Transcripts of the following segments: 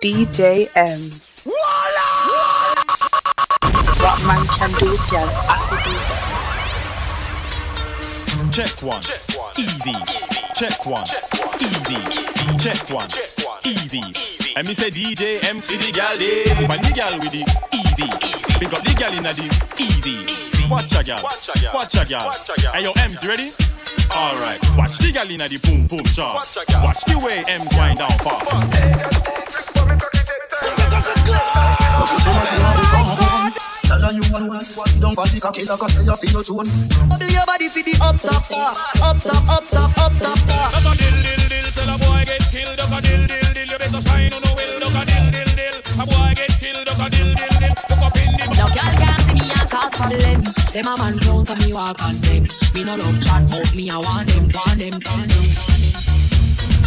DJ Emz. What man can do, girl, I could do. Check one. Easy. Check one. Easy. Check one. Easy. And me say DJ MC the gal eh? day. When the gal with the easy. Pick up the gal in the easy. Watch a gal. Watch a gal. Hey yo Emz ready? Alright. Watch the gal in the boom boom shot. Watch the way Emz wind down fast. For cocky like I say feel your your body for the up top up top, up top, up top a dill dill dill, a boy get killed. A dill dill you better on the will. A dill dill a boy get killed. A dill dill look up in the. No girl can't see me and cause problem. Them a man clown so me walk on them. Me no love bad, but me I want them, want them, want them.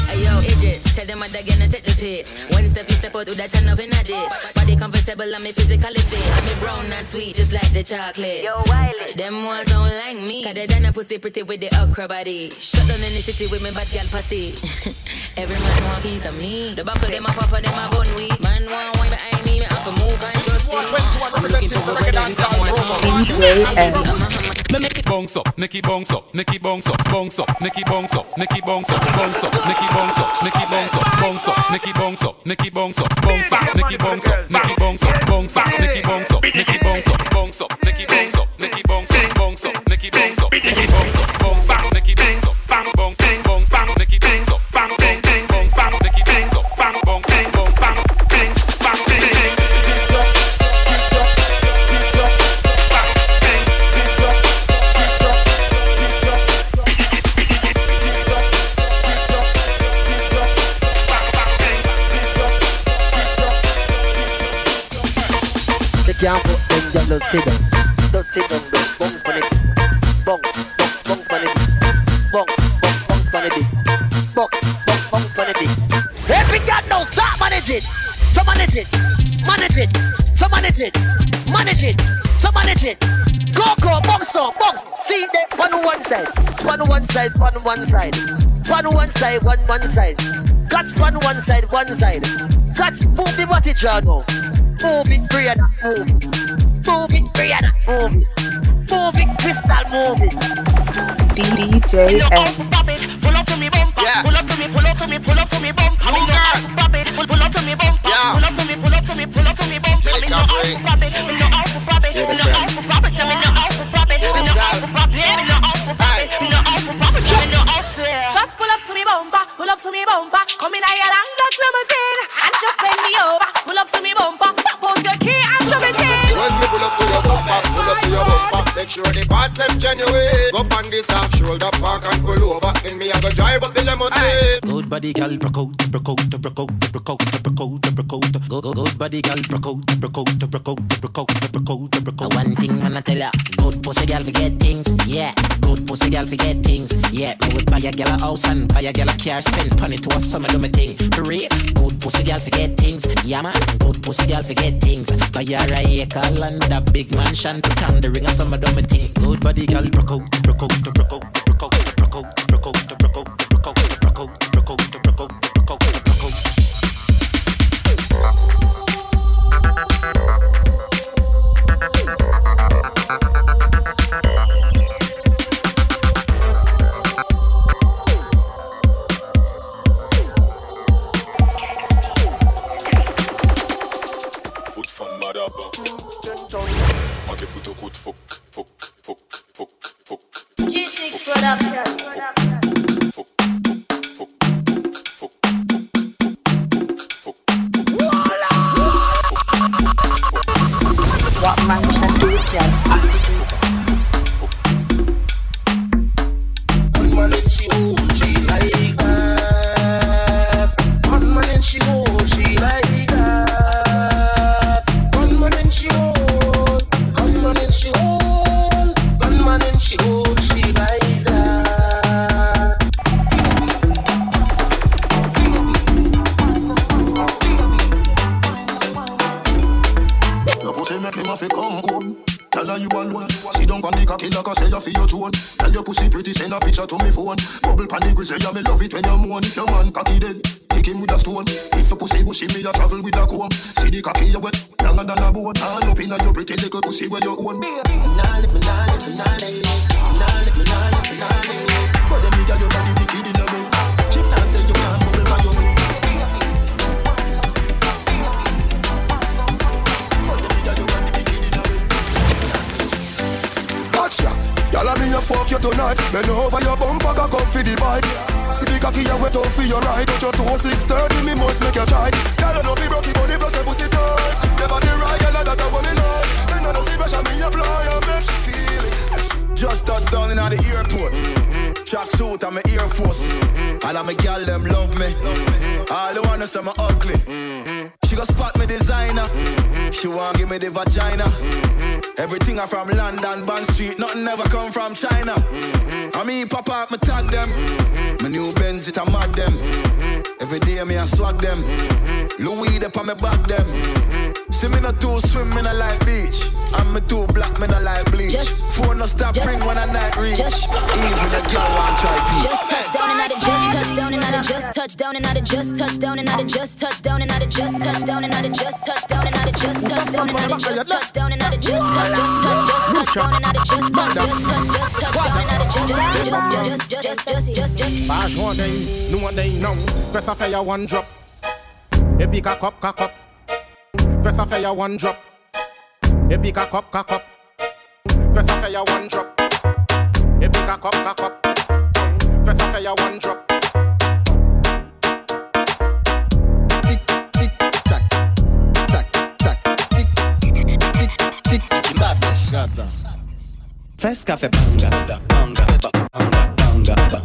Hey yo, Idris, tell them what they're gonna take the piss. One step you step out with that turn up in a diss. Body comfortable, I'm physically fit. I'm brown and sweet, just like the chocolate. Yo, Wiley, them ones don't like me. Cause they done a pussy pretty with the okra body. Shut down in the city with me bad girl pussy. Every man want piece of me. The back of them a pop and them a bun weed. Man want wine behind me, me have to move and trust I'm looking for a dance DJ Emz. Me make it bounce up, make it bounce up, make it bounce up, bounce up, make it bounce up, make it bounce up, bounce up, make it bounce up, make it bounce up, bounce up, make it bounce up, make it bounce up, bounce up, make it bounce up, make it bounce up, bounce up, make it bounce up, make it bounce up, bounce up, make it bounce up, make it bounce up, bounce up, make it bounce up, can't put them down. Just sit down, on it. Bounce, bounce, bounce on it. Bounce, bounce, bounce on it. Bounce, bounce, bounce on it. Every girl now start manage it. So manage it, manage it, so manage it, manage it, so manage it. Go, go, bounce now, bounce. See them on one side, on one side, on one side, on one side, one one side. Catch on one side, one side. Catch, move the body now. Move it, Brianna, move it. Move it, Brianna, move it. Move it, Crystal, move it. DJ Emz. Pull up to me bumper, Yeah. pull up to me, pull up to me, pull up to me bumper. You Me no girl. have to pop it, pull pull up to me bumper. Yeah. Pull up to me, pull up to me, pull up to me bumper. Me no Jacob have to Ring. pop it, me no have to pop it, me no have to pop it, me no have to pop it, me no have to pop it, me no have to pop it, me no have to pop it, me no have to. Just pull up to me bumper, pull up to me bumper. Come in your long Dutch limousine and just bend me over. Pull up to me bumper, this half shoulder park and pull over Then me I go drive up the limousine Good body gal, broke out, broke out, broke out, broke out, broke out, broke out. Go, go, good body gal, broke out, broke out, broke out, broke out, broke out, broke out. One thing wanna tell ya, good pussy gal forget things, yeah pussy girl forget things. Yeah, me would buy a girl a house and buy a girl a car, spend money to a summer do my thing. For real, good pussy girl forget things. Yeah man, good pussy girl forget things. Buy a a acre land with a big mansion, to on the ring a summer do my thing. Good body girl broke out, broke out, broke out, broke out, broke out, broke out, broke out, broke out. G6 Production. What man can do it, yeah, me love it when you moan. If your man cocky dead, kick him with a stone. If your pussy bushy, me a travel with a comb. See the cocky you wet, longer than a bone. All up inna your pretty little pussy where you own. Nah, you Bend over your bumper, cock up for the bike See the cocky you wet up for your ride Touch your toe, 630, me must make you try Y'all don't know be broke, body plus a pussy tight Your body right, girl, that a woman like When I don't see pressure, me apply and make she feel it Just touched down in the airport. Track suit and my Air Force. All of my gal them love me. All the wanna say me ugly. She go spot me designer. She want give me the vagina. Everything I from London, Bond Street. Nothing ever come from China. I mean, pop up, me tag them. My new Benz, it a mad them. Every day me I swag them. Louis up on me back them. See me not too swim, me not like beach. I'm me too black, me not like bleach. Just- Phone no stop just- ring when I night reach. just- Even a girl want try peep. Just touch down and I just just touch down and I just touch down and I just touch down and I just touch down and I just touch down and I just touch down and I just touch down and I just touch down and not a just touch down and not a just touch down and I just touch down and not a just touch down and not a just touch down and I just touch down and not a just touch down and not a just touch down and not a just touch down and not a just touch down and not a just touch down and not a just touch down and not a just Bash one day, no one day now. Press a fire one drop. A big a cup, cock up. Press a fire one drop. A big a cup, cock up. Press a fire one drop. A big a cup, cock up. Press a fire one drop. Gaza. Fresca fe banga, banga, banga, banga, banga.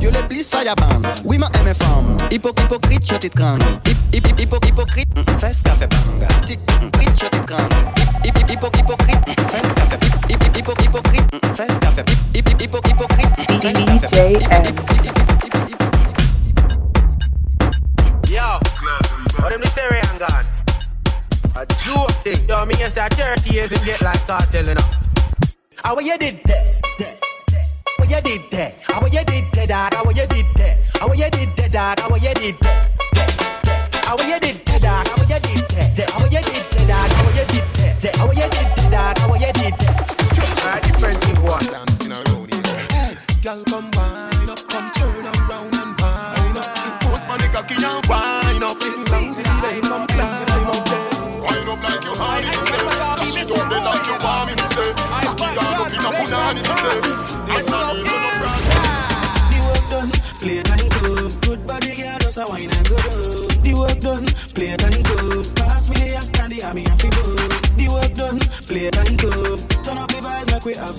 Yo le plis faya ban. Oui ma eme fam Hipok hipokrit yo tit kran Hip hip hip hipokrit mm, mm. Fes fe banga. Tik mm, hipokrit yo tit kran Hip hip hip hipokrit Fes fe Hip hip hip hipokrit Fes fe Hip hip DJ 30 years and get like cartel, you know. How what you did that? What you did that? How what you did that, dog? How what you did that? How what you did that, dog? How what you did that? How what you did that, dog? How what you did that? How what you did that, dog? How what you did that? How what you did that, dog? How what you did that? Alright, different thing what? Dancing around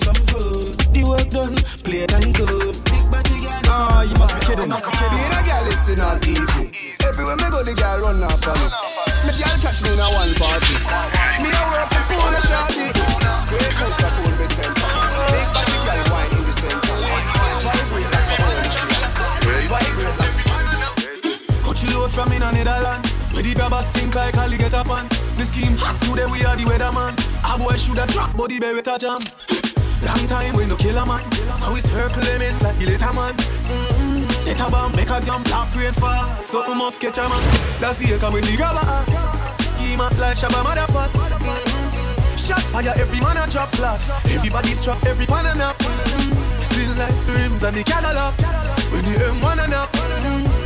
vibes, make we have some fun. The work done, play it and go. Big body girl, Ah, you must be kidding. Being a girl is not easy. Everywhere me go, the girl run after me. Me girl catch me in a one party. Me a work for pool and shawty. Great house a pool fence. Big body girl wine in the Spencer. Vibrate like a orange. Vibrate like Coach load from in a Netherland. Where the grabbers stink like alligator pan. The scheme hot today we are the weatherman. A boy shoulda drop, but the beretta jam. Long time we no kill a man. So we circle limits like the later man. Mm-hmm. Set a bomb, make a jump, black rain fall. Something must catch a man. That's the come with the grabber. Scheme up like Shabba Motherfuck. Mm-hmm. Shot fire, every man a drop flat. Everybody strap, every man a nap. Mm-hmm. Still like the rims and the Cadillac. When the M1 and up.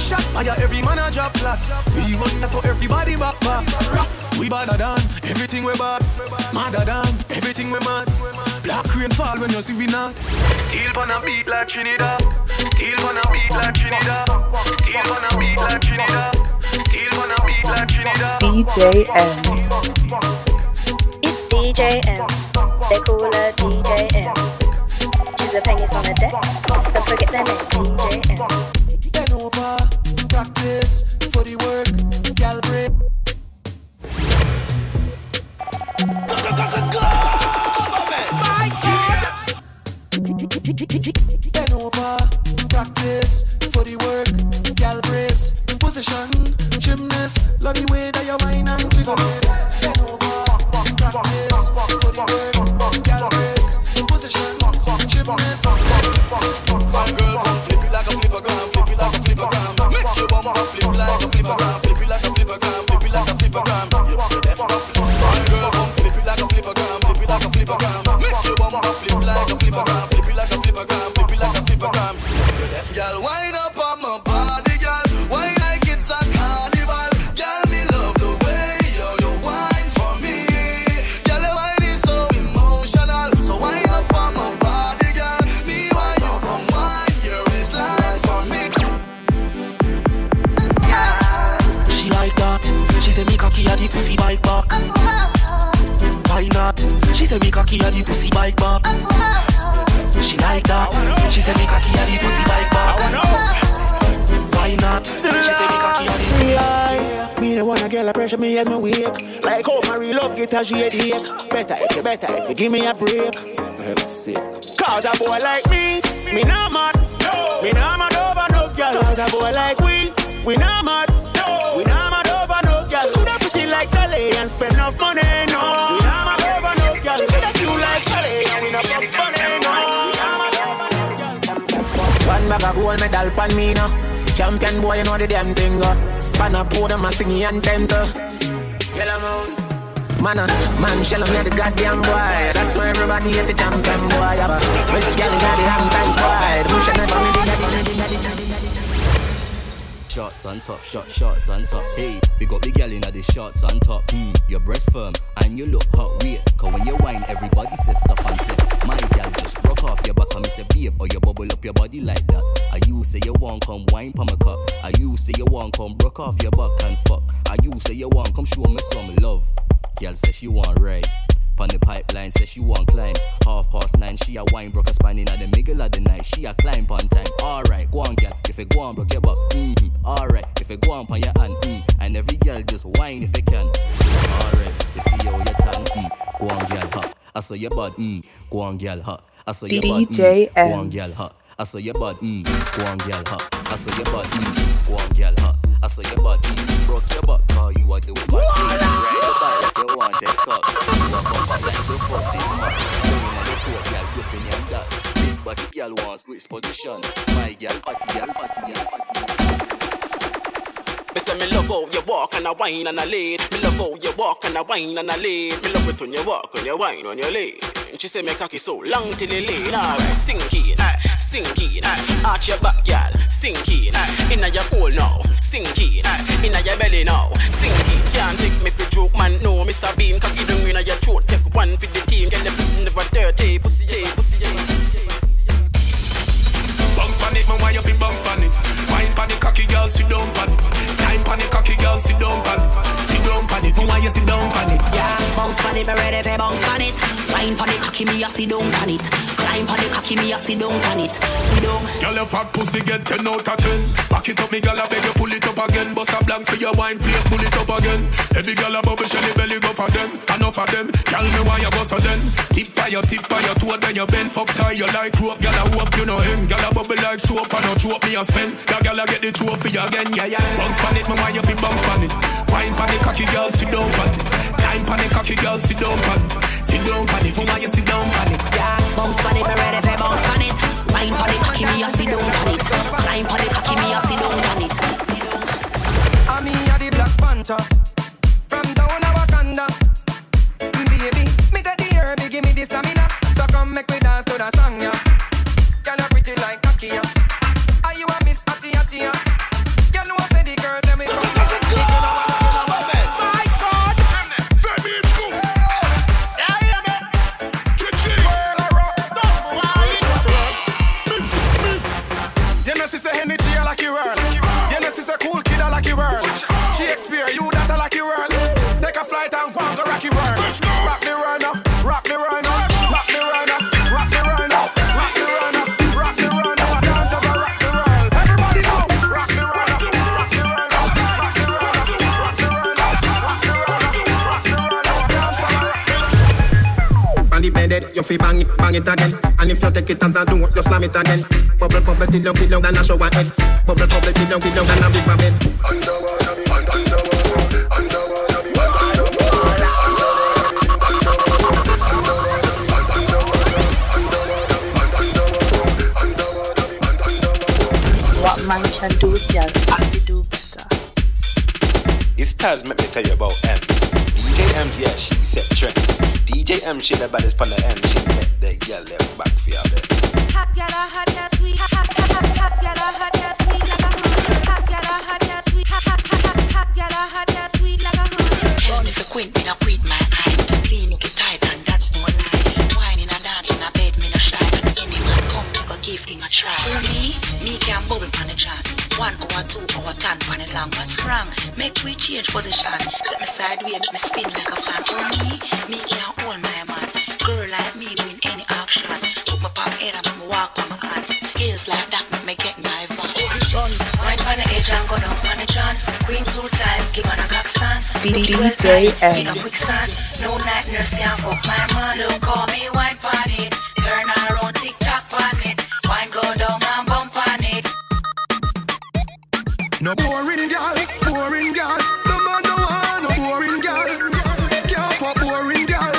Shot fire, every man a drop flat. We wonder so everybody back back. We badder than everything we bad. Madder than everything we mad. Black rain fall when you see we not. Steel on a beat like Trinidad. Steel on a beat like Trinidad. Steel on a beat like Trinidad. Steel on a beat like Trinidad. DJ Emz. It's DJ Emz. They call her DJ Emz. She's the pennies on the decks. Don't forget the name, DJ Emz. Bend over, practice for the work, Bend over, practice for the work, gal brace. Position, girl, wind up on my body, girl. Wine like it's a carnival, girl. Me love the way you you wine for me, girl. Your wine is so emotional, so wind up on my body, girl. Me why you come wine your waistline for me. She like that. She say me cocky at the pussy bike back. Why not? She say me cocky at the pussy bike back. She like that. She say me cocky at the pussy bike back. Why not? She say me cocky at the Yeah, me the one a girl a pressure me as me wake. Like how my real love get a headache. Better if you better if you give me a break. Cause a boy like me, me not mad. No. Me not mad over no girl. Cause a boy like we, we not mad. No. We not mad over no girl. Coulda pretty like Dolly and spend enough money, One bag of gold medal pan me now. Champion boy, you know the damn thing. Uh. Pan a podium, a singing anthem. Uh. Yellow moon. Man, uh, man, shell me the goddamn boy. That's why everybody hate the champion boy. Yeah. Rich girl in the damn times boy. Push it never daddy. Shots on top, shot, shots on top. Hey, we got big gal in the shots on top. Mm, your breast firm and you look hot. Wait, cause when you whine, everybody says stop and say, My gal just off your back. And me say, babe, or you bubble up your body like that. Are you say you want come wine pa my cup? Are you say you want come broke off your back and fuck? Are you say you want come show me some love? Girl say she want ride. Pon the pipeline, say she want climb. Half past nine, she a wine broke a span in at the middle of the night. She a climb on time. Alright, go on, girl. If you go on, broke your back. Mm-hmm. Alright, if you go on, pon your hand. Mm. And every girl just whine if you can. Alright, you see how you turn. Mm. Go on, girl. I saw your butt. Mm. Go on, girl, hot. I saw your butt. DJ Mm. Go on, girl, hot. I saw your butt. Mm. Go on, girl, hot. I saw your butt. Mm. Go on, girl, hot. I saw your butt. Mm. Broke your butt, cause you are the woman. Right the back, you want that cock. You are from back like the fuck big cock. Going on the court, girl, gripping your that. Big body girl wants switch position. My girl, party girl, party girl, party Me say me love how you walk and a wine and a lead. Me love how you walk and a wine and a lead. Me love it when you walk, when you wine, when you lead. She say me cocky so long till you lean. Alright, sink in, uh, sink in, uh, arch your back, girl, sink in, uh, inna your hole now, sink in, inna your belly now, sink in. Can't take me for joke, man. No, Miss Bean, cocky down inna your throat. Take one for the team, get the pussy never dirty, pussy yeah, pussy yeah. Bounce pan it, man, why you fi bounce pan it? Wine pan it, cocky girl, sit down pan. Time pan it, cocky girl, sit down pan it. Sit down pan it, man, why you sit down pan it? Yeah, bounce on it, me ready for bounce on it. Wine on it, cocky me a sit down on it. Climb on it, cocky me a sit down on it. Sit down. Girl, your fat pussy get 10 out of 10. Back it up, me girl, I beg you pull it up again. Bust a blank for your wine, please pull it up again. Every girl a bubble, shelly belly go for them. Enough of them. Girl, me why you bust a then? Tip by your tip by your toe, then you bend. Fuck tie you like rope. Girl, I hope you know him. Girl, a bubble like soap, and no choke me a spend. That girl, I get the trophy again. Yeah, yeah. Bounce pan it, me why you fi bounce pan it? Wine pan it, cocky girl, sit down pan it. Climb pan it, cocky girl, sit down pan it. Sit down pan it, why you sit down pan it? Yeah, bounce on it, me ready for bounce on it. Wine on it, cocky me a sit down on it. Climb on it, cocky me a sit down on it. I'm me a the Black Panther From down a Wakanda Baby, me get the herb, give me the stamina So come make me dance to the song, yeah you fi bang it, bang it again. And if you take it as a do, you slam it again. Bubble, bubble, till down, till down, and a shower head. Bubble, bubble, till down, till down, and a big my bed. Underwater, What man can do, girl, I do better. It's Taz, let me tell you about Emz. DJ Emz, yeah, she set trend. DJ M, she the baddest on the M. She met the girl left back for your bed. Hot girl, a hot girl, sweet. Hot, hot, hot, hot girl, a hot girl, sweet like a honey. Hot girl, a hot girl, sweet. Hot, hot, hot, hot, hot girl, a hot girl, sweet like a honey. Tell me if you quit, me no quit my eye. Play me get tight and that's no lie. Whining and dancing, I bed me no shy. And any man come, me go give him a try. One hour, two hour, ten pan it long. What's wrong? Make we change position. Set me sideways, make me spin like a fan. For me, me can hold my man. Girl like me win any auction. Put my palm head and make me walk on my hand. Skills like that make me get my van. Wine pan the edge and go down pan the John. Queen suit time, give on a cock stand. DJ In a quicksand. No night nurse can fuck my man. Don't call me No boring girl, boring girl. No man want no boring girl. Can't boring girl.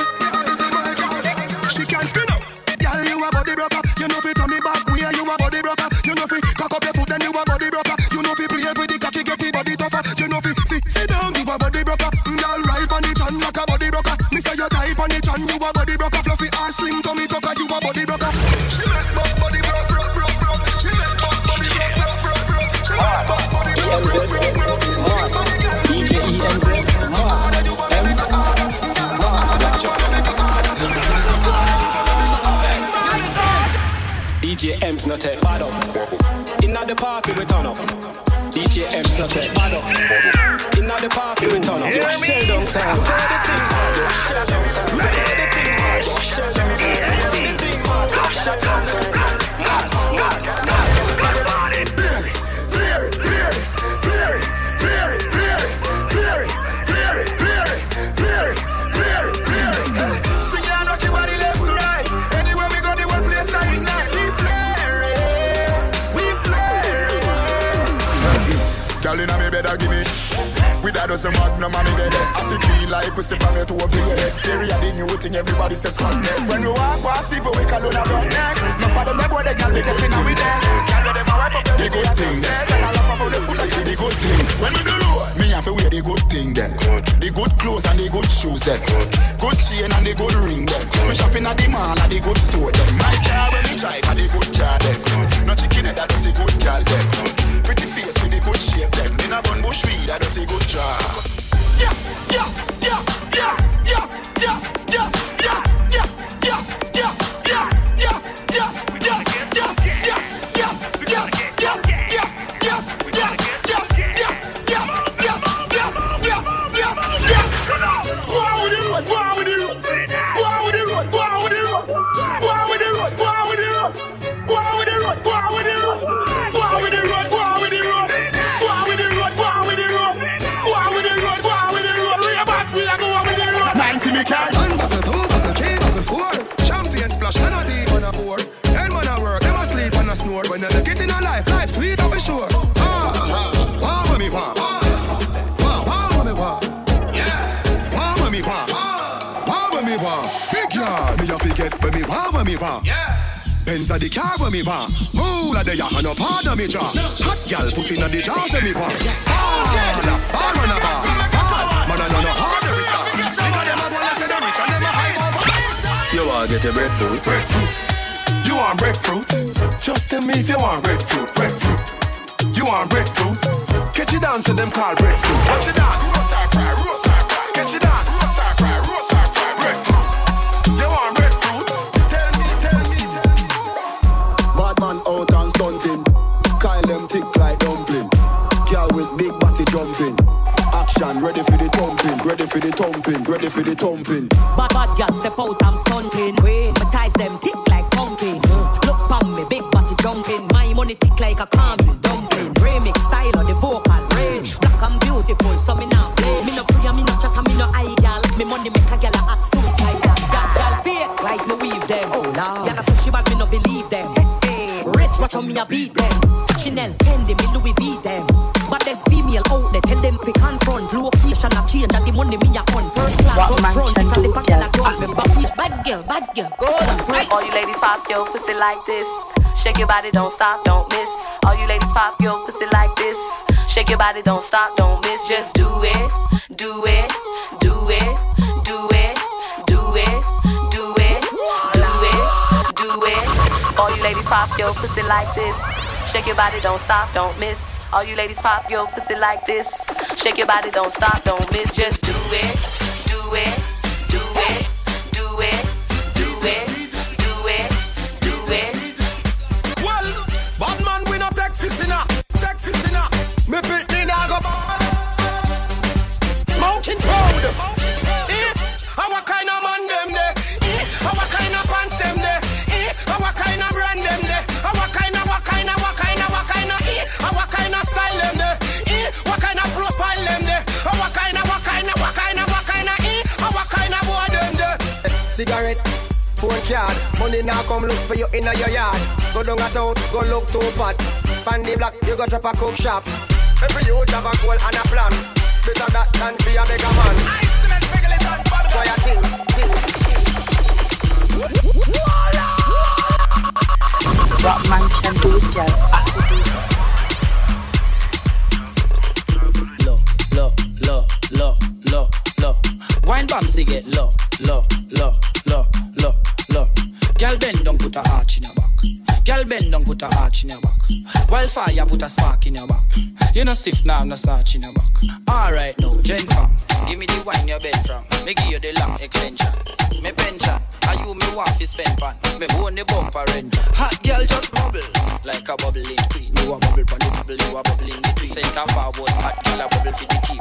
She can spin up. Girl, you a body broker. You know fi turn me back where you a body broker. You know fi cock up your foot you a body broker. You know fi play with the cocky get the body tougher. You know fi sit sit down you a body broker. Mm, girl, ride on the like a body. Me you on the you a body broker. Fluffy ass slim tummy tucker you a body broker. DJ Emz not a bad up. Inna the party we turn up. DJ Emz not a bad up. Inna the party we turn up. Shell down time. Play the thing hard. Shell down time. Play the thing hard. Shell down time. Play the thing hard. Shell down time. That dozen magnum on me bed I feel clean like pussy from your toe up to head. Theory of the new thing, everybody says one neck. When we walk past people, we call on a broad neck. No for them, boy, they girl, they catching on with them. Girl, they them a wipe up the good thing. And I love how they like the good thing. When we do road, me have to wear the good thing then. The good clothes and the good shoes then. Good. Chain and the good ring then. Me shopping at the mall and the good store then. My car when me drive and the good car then. No chicken head, that does a good girl then shape them. In a bun bush weed, I don't see good job. Yeah, yeah, yeah, yeah. Life, sweet for sure. Ah, wah, wah, me wah. Wah, wah, me wah. Wah, wah, me wah. Wah, me wah. Big yard, me a forget me wah, me wah. Benz a the car when me la de ya and a part of me jaw. Hot gal pussy na the jaws when me wah. Hard, hard man a bar. Hard, man a no no hard every star. Nigga dem a wanna say them rich and them a high. You wanna get a breadfruit? Breadfruit. You want breadfruit? Just tell me if you want breadfruit. Breadfruit. You want breadfruit? Catch it down to them call breadfruit. Watch it dance. Roast or fry, roast fry. Catch it dance. Roast or fry, roast or fry. Breadfruit. You want breadfruit? Tell me, tell me. Bad man out and stunting. Kyle them thick like dumpling. Girl with big body jumping. Action, ready for the thumping, ready for the thumping, ready for the thumping. Bad bad girl step out, I'm stunting. Queen, my ties them tick like pumpkin. Look pon me, big body jumping. My money tick like a caramel dumpling. Remix style of the vocal range. Black and beautiful, so me now play. Me no free, me no chat, me no eye, girl. Me money make a girl a act suicidal. Girl, girl fake like me weave them. Oh lord, girl say she bad, me no believe them. Hey, hey. Rich Watch how me a beat them. Chanel, Fendi, me Louis V them. But there's female out there, tell them fi confront. Location a change and the money me a on. First class What up man front, and the girl, a ground. Back. Ah. Bad girl, bad girl, go on. All you ladies pop your pussy like this. Shake your body, don't stop, don't miss. All you ladies pop your pussy like this. Shake your body, don't stop, don't miss. Just do it, do it, do it, do it, do it, do it, do it, do it. All you ladies pop your pussy like this. Shake your body, don't stop, don't miss. All you ladies pop your pussy like this. Shake your body, don't stop, don't miss. Just do it, do it, do it, do it, do it, Cigarette, phone card, money now come look for you in your yard. Go down a town, go look to pot. Pan the block, you go drop a cook shop. Every youth have a goal and a plan. Better that than be a beggar man. Try a thing, thing. What man can do, girl, I can do. low, low, low, low, low, low. Wine bouncy get low, low, low, low, a arch in your back. Wildfire, put a spark in your back. You no stiff now, nah, I'm no starch in your back. Alright now, Jen fam, give me the wine you bend from. Me give you the long extension. Me pension, and you me want fi spend pan. Me own the bumper end. Hot girl just bubble like a bubbling queen. You a bubble pon the bubble, you a bubble in between. Center forward, hot girl a bubble for the team.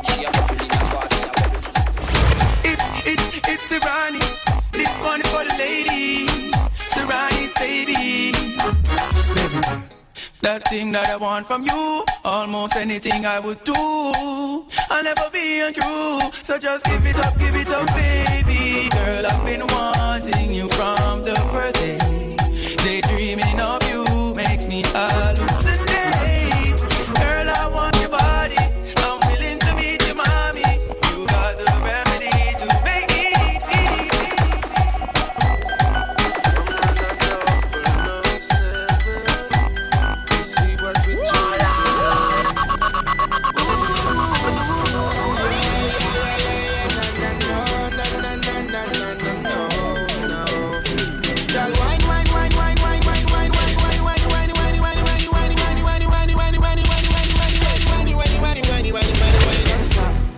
That thing that I want from you, almost anything I would do. I'll never be untrue, so just give it up, give it up, baby. Girl, I've been wanting you from the first day. Daydreaming of you makes me hallucinate.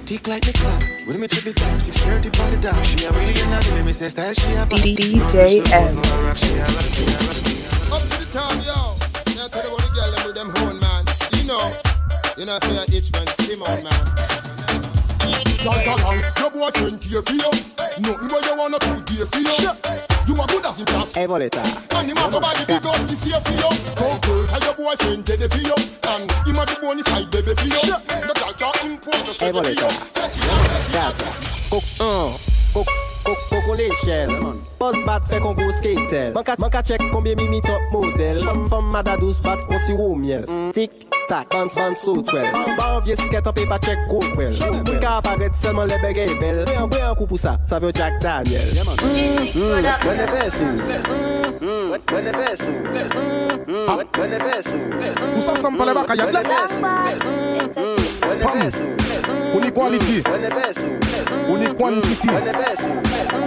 Tick like the clock. When me the time, 6.30 on the. She a me say style, she a Up to the top, yo. Yeah, tell the one girl them with them horn, man. You know, you know, man, slim on, man. Girl, your boyfriend care for you. Nothing where you wanna do care for you. You are good as in class. Hey, boleta. And him have nobody big us this year for you. Go girl, and your boyfriend dead for you. And him have the bonny baby for you. The girl can't import the straight for you. Say she want, say she want. Cook, uh, cook, Koko le chel Poz bat fe kon go skater Man ka chek konbye mimi top model. Fom mada douz bat kon siro miel. Tik tak, ban ban sou twel. Ba anvye sket anpe pa chek go kwel. Mwen ka aparet selman le bege bel. Mwen an kou pou sa, sa vyo Jack Daniel. Mwen e besi Ou sa san pale baka ya dek Pam Uni quality Uni quantity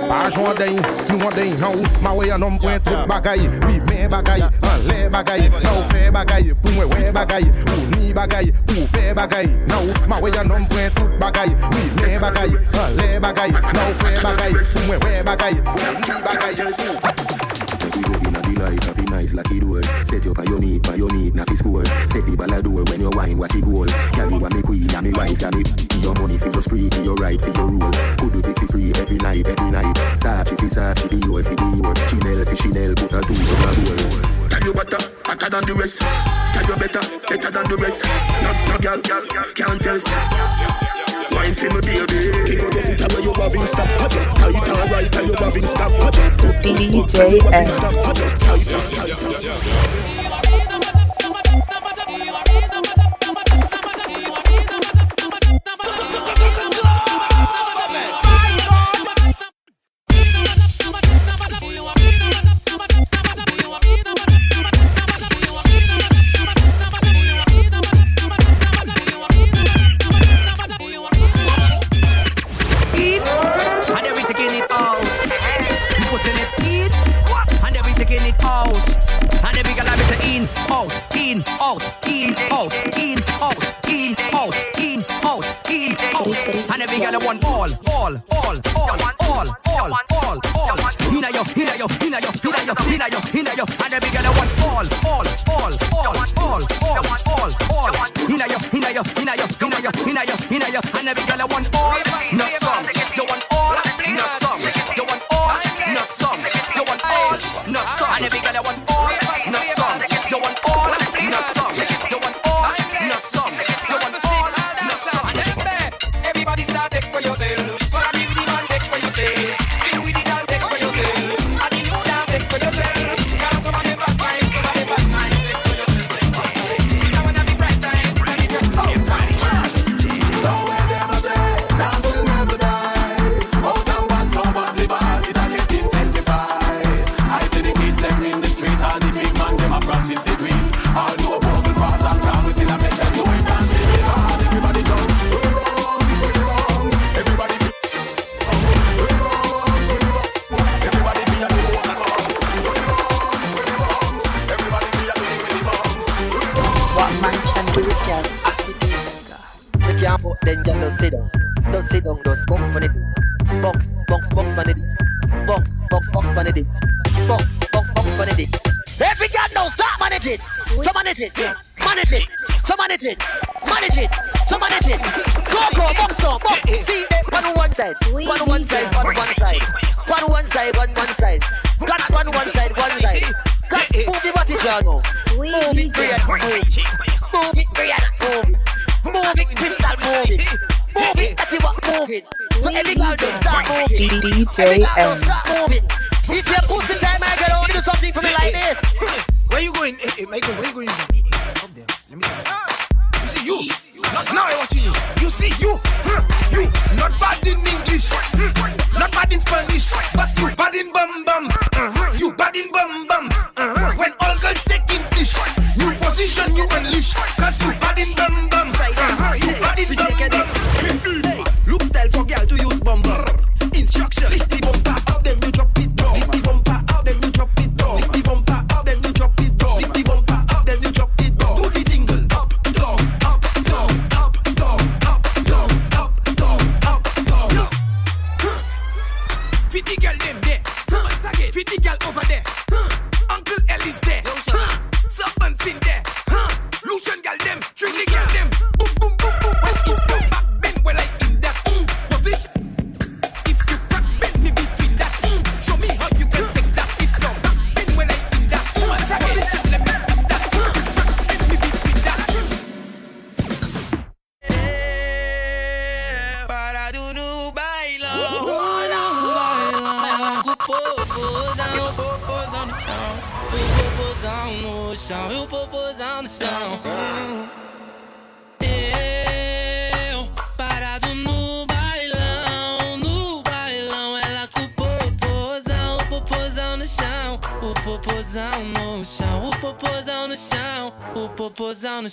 Pa ajon den, nou an den Nan ou. Ma wey an om mwen tout bagay Oui men bagay, an le bagay Nan ou fe bagay, pou mwen we bagay Ou ni bagay, pou pe bagay Nan ou. Ma wey an om mwen tout bagay Oui men bagay, an le bagay Nan ou fe bagay, pou mwen we bagay Ou ni bagay, pou pe bagay Make we go in a delight, happy nice like it door. Set you for your need, for your need, not score. Set the ball a door when you wine, watch it goal. Girl, you a me queen, a me wife, a me your money for your spree, for your right, for your rule. Could do for free every night, every night. Sachi for Sachi, be your, for be your. Chanel for Chanel, put a two to my door. Tell you better, uh, hotter than the rest. Tell you better, better than the rest. No, no girl, can't test. Wine me, baby. Kick out your foot and when you having stop. Just tight and right and you having stop. Just DJ M. Stop. Just tight and right. manage it, so manage it, manage it, so manage it. Go go, box up, box. See eh, one on one side, one on one side, one one side, one one side, one one side. Got one one side, one side. Got move the body, Jano. Move it, Brian, move it, move it, Brian, move it, move it, Crystal, move it. Move it, that's what moving. So every girl just start moving. Every girl just start moving. If you're pussy time, I get on do something for me like this. Where you going? Hey, Michael, where you going? Let me see. You see you. Not now I watching you. You see you. Hmm. You not bad in English. Hmm. Not bad in Spanish. But you bad in bum bum. Uh-huh. You bad in bum bum. Uh-huh. When all girls taking fish, new position you unleash. Cause you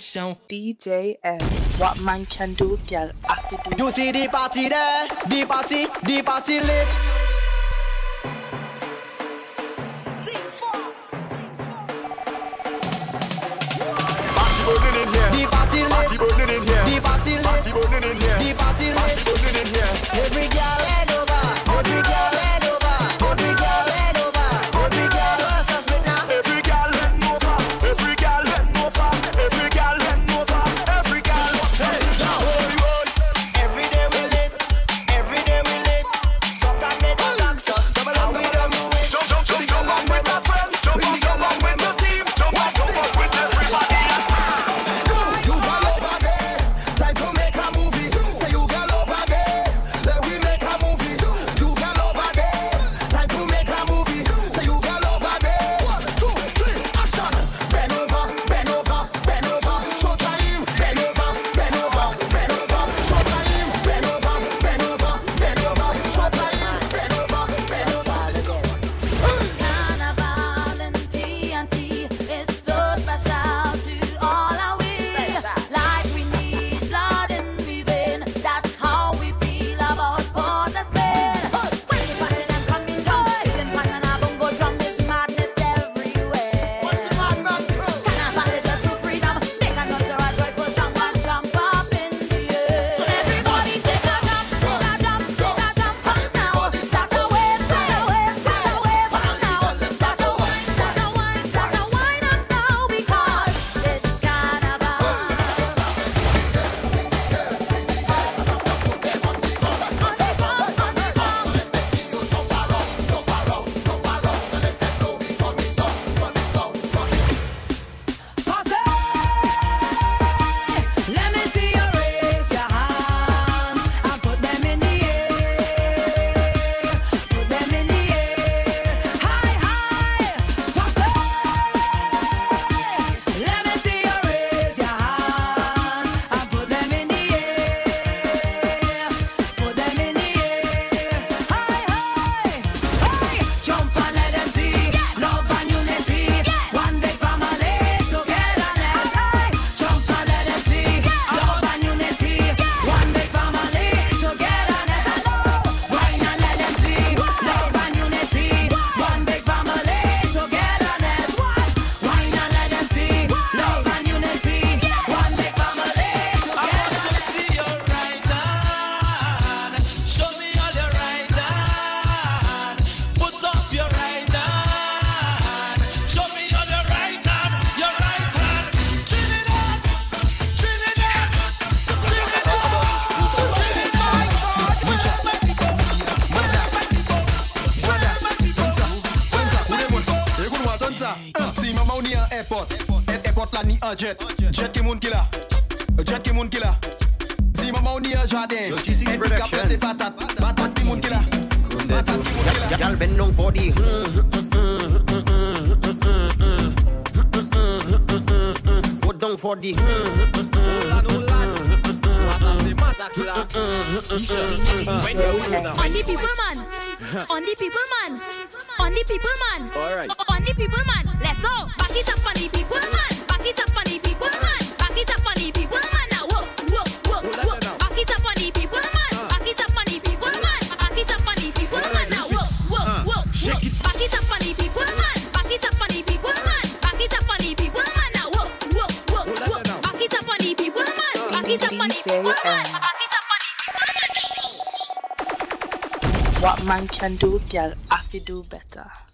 são DJ F. What man can do, girl, I do. You see the party there, the party, the party lit. burning in here. The party lit. Party burning in here. The party lit. Party burning in here. The party lit. Party burning in here. Every jet Jet ki moun ki la Jet ki moun ki la Si maman ou ni an jardin Et pi ka plante patat Patat ki moun ki la Patat ki moun ki la Y'all bend for the Go down for the On the people man. On the people man. On the people man. On the people man. Let's go. Back it up on the people man. What man can do, girl, to do better.